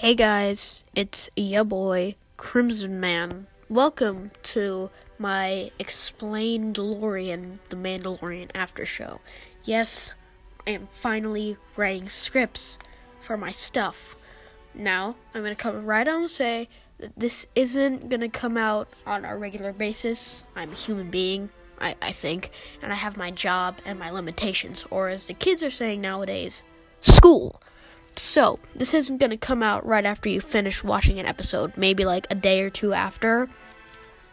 Hey guys, it's ya boy, Crimson Man. Welcome to my Explained DeLorean, The Mandalorian After Show. Yes, I am finally writing scripts for my stuff. Now, I'm gonna come right on and say that this isn't gonna come out on a regular basis. I'm a human being, I, I think, and I have my job and my limitations, or as the kids are saying nowadays, school. So, this isn't going to come out right after you finish watching an episode, maybe like a day or two after.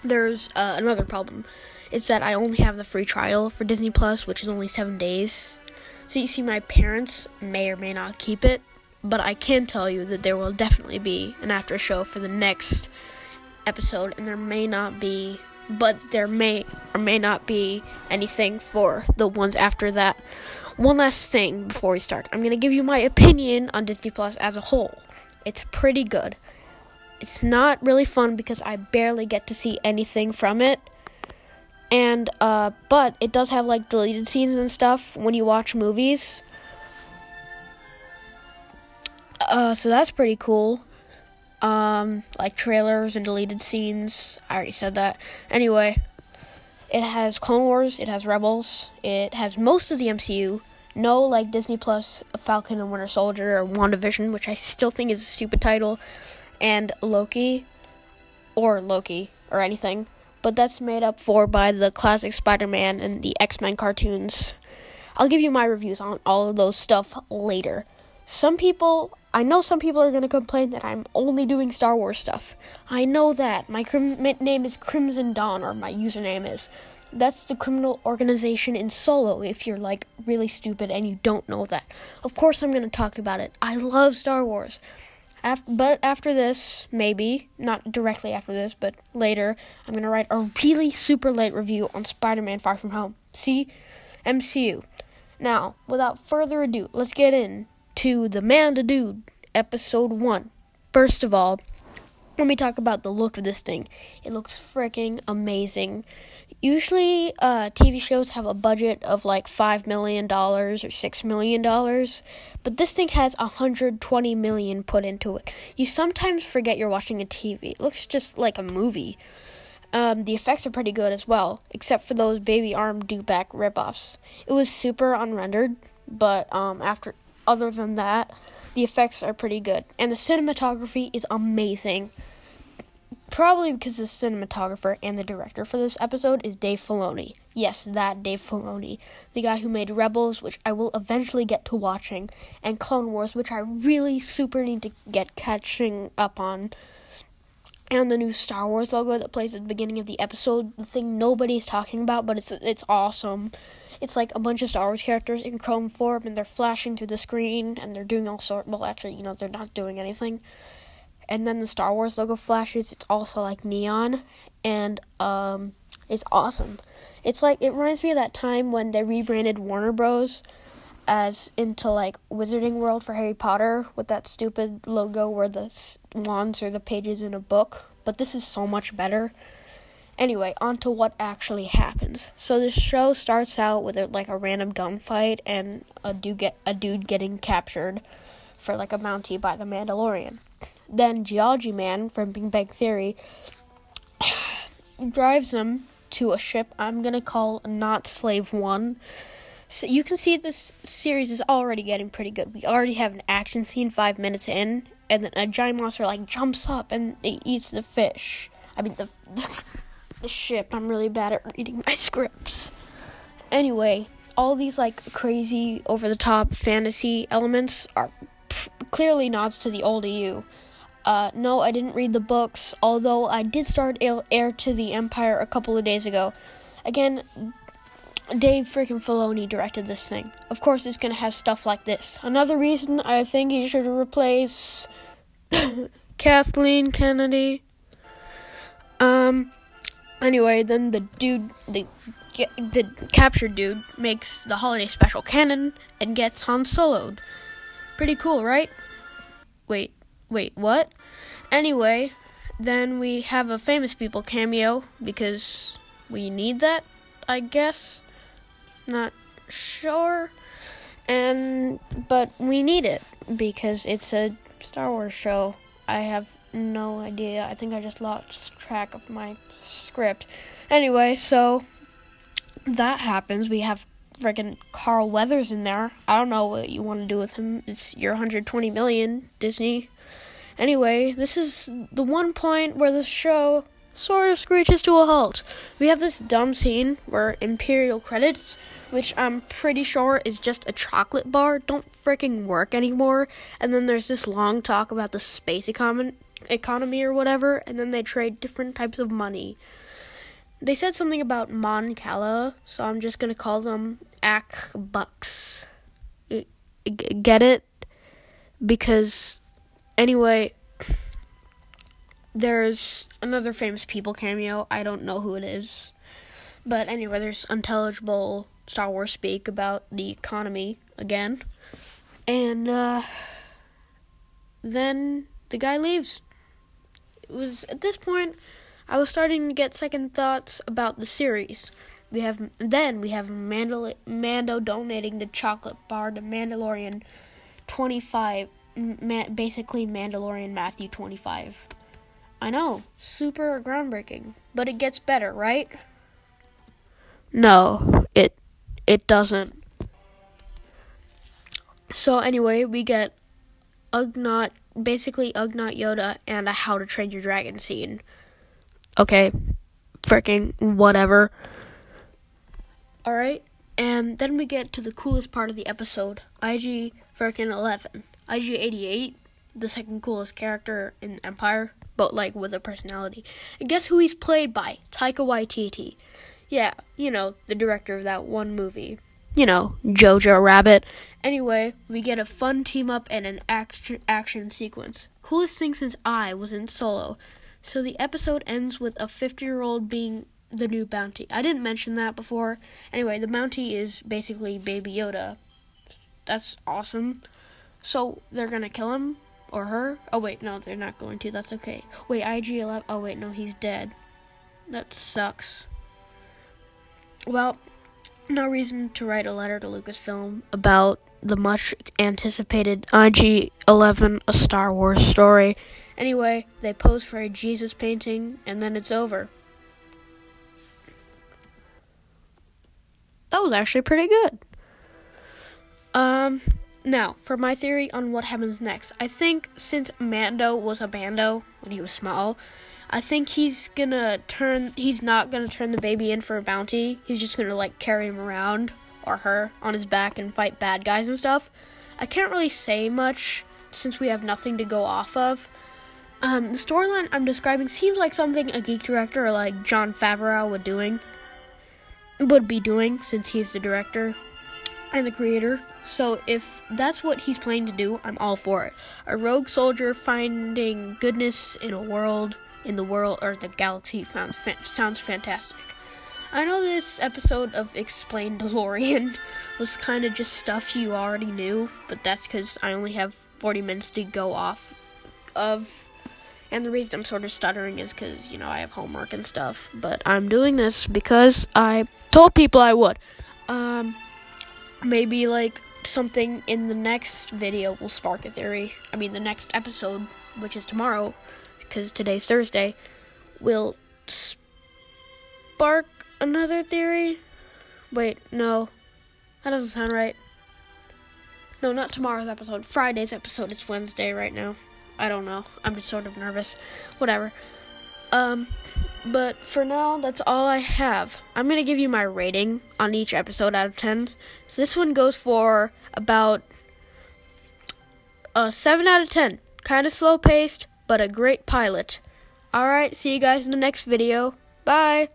There's uh, another problem. It's that I only have the free trial for Disney Plus, which is only 7 days. So, you see, my parents may or may not keep it, but I can tell you that there will definitely be an after show for the next episode, and there may not be, but there may or may not be anything for the ones after that. One last thing before we start. I'm going to give you my opinion on Disney Plus as a whole. It's pretty good. It's not really fun because I barely get to see anything from it. And uh but it does have like deleted scenes and stuff when you watch movies. Uh so that's pretty cool. Um like trailers and deleted scenes. I already said that. Anyway, it has Clone Wars, it has Rebels, it has most of the MCU. No, like Disney Plus, Falcon and Winter Soldier, or WandaVision, which I still think is a stupid title, and Loki, or Loki, or anything. But that's made up for by the classic Spider Man and the X Men cartoons. I'll give you my reviews on all of those stuff later. Some people, I know some people are going to complain that I'm only doing Star Wars stuff. I know that. My crim- name is Crimson Dawn, or my username is. That's the criminal organization in Solo, if you're like really stupid and you don't know that. Of course, I'm going to talk about it. I love Star Wars. But after this, maybe, not directly after this, but later, I'm going to write a really super late review on Spider Man Far From Home. See? MCU. Now, without further ado, let's get in to The Manda Dude, Episode 1. First of all, let me talk about the look of this thing. It looks freaking amazing. Usually, uh, TV shows have a budget of like $5 million or $6 million, but this thing has 120 million put into it. You sometimes forget you're watching a TV. It looks just like a movie. Um, the effects are pretty good as well, except for those baby arm do back ripoffs. It was super unrendered, but um, after other than that, the effects are pretty good, and the cinematography is amazing. Probably because the cinematographer and the director for this episode is Dave Filoni. Yes, that Dave Filoni, the guy who made Rebels, which I will eventually get to watching, and Clone Wars, which I really super need to get catching up on. And the new Star Wars logo that plays at the beginning of the episode, the thing nobody's talking about, but it's it's awesome. It's like a bunch of Star Wars characters in chrome form, and they're flashing through the screen, and they're doing all sort. Well, actually, you know, they're not doing anything. And then the Star Wars logo flashes. It's also like neon, and um, it's awesome. It's like it reminds me of that time when they rebranded Warner Bros. As into like Wizarding World for Harry Potter with that stupid logo where the wands are the pages in a book. But this is so much better. Anyway, on to what actually happens. So the show starts out with a, like a random gunfight and a dude get a dude getting captured for like a bounty by the Mandalorian. Then Geology Man from Big Bang Theory drives them to a ship I'm gonna call Not Slave One. So you can see this series is already getting pretty good. We already have an action scene five minutes in, and then a giant monster like jumps up and it eats the fish. I mean the the ship. I'm really bad at reading my scripts. Anyway, all these like crazy over the top fantasy elements are p- clearly nods to the old EU. Uh, no, I didn't read the books, although I did start Heir to the Empire a couple of days ago. Again, Dave freaking Filoni directed this thing. Of course, it's gonna have stuff like this. Another reason I think he should replace Kathleen Kennedy. Um. Anyway, then the dude, the the captured dude, makes the holiday special canon and gets Han Soloed. Pretty cool, right? Wait, wait, what? Anyway, then we have a famous people cameo because we need that, I guess. Not sure. And but we need it because it's a Star Wars show. I have no idea. I think I just lost track of my script. Anyway, so that happens. We have freaking Carl Weathers in there. I don't know what you want to do with him. It's your 120 million, Disney. Anyway, this is the one point where the show sort of screeches to a halt. We have this dumb scene where Imperial credits, which I'm pretty sure is just a chocolate bar, don't freaking work anymore. And then there's this long talk about the space econ- economy or whatever, and then they trade different types of money. They said something about Mon Cala, so I'm just gonna call them Ak Bucks. Uh, get it? Because, anyway, there's another famous people cameo. I don't know who it is. But anyway, there's unintelligible Star Wars speak about the economy again. And uh, then the guy leaves. It was at this point I was starting to get second thoughts about the series. We have then we have Mando, Mando donating the chocolate bar to Mandalorian 25 ma- basically Mandalorian Matthew 25. I know, super groundbreaking, but it gets better, right? No, it it doesn't. So anyway, we get Ugnaught, basically Ugnaught Yoda and a How to Train Your Dragon scene. Okay, freaking whatever. All right, and then we get to the coolest part of the episode, IG freaking 11, IG 88, the second coolest character in Empire but like with a personality. And guess who he's played by? Taika Waititi. Yeah, you know, the director of that one movie. You know, Jojo Rabbit. Anyway, we get a fun team up and an action action sequence. Coolest thing since I was in Solo. So the episode ends with a 50-year-old being the new bounty. I didn't mention that before. Anyway, the bounty is basically Baby Yoda. That's awesome. So they're gonna kill him, or her. Oh wait, no, they're not going to. That's okay. Wait, IG 11. Oh wait, no, he's dead. That sucks. Well, no reason to write a letter to Lucasfilm about the much anticipated IG 11 a Star Wars story. Anyway, they pose for a Jesus painting and then it's over. That was actually pretty good. Um now, for my theory on what happens next, I think since Mando was a bando when he was small, I think he's gonna turn. He's not gonna turn the baby in for a bounty. He's just gonna like carry him around or her on his back and fight bad guys and stuff. I can't really say much since we have nothing to go off of. Um, the storyline I'm describing seems like something a geek director like Jon Favreau would doing would be doing since he's the director and the creator. So if that's what he's planning to do, I'm all for it. A rogue soldier finding goodness in a world, in the world or the galaxy sounds fa- sounds fantastic. I know this episode of Explain DeLorean was kind of just stuff you already knew, but that's because I only have 40 minutes to go off of. And the reason I'm sort of stuttering is because, you know, I have homework and stuff. But I'm doing this because I told people I would. Um, maybe like something in the next video will spark a theory. I mean, the next episode, which is tomorrow, because today's Thursday, will spark another theory. Wait, no. That doesn't sound right. No, not tomorrow's episode. Friday's episode is Wednesday right now. I don't know. I'm just sort of nervous. Whatever. Um, but for now, that's all I have. I'm gonna give you my rating on each episode out of 10. So this one goes for about a 7 out of 10. Kind of slow paced, but a great pilot. Alright, see you guys in the next video. Bye!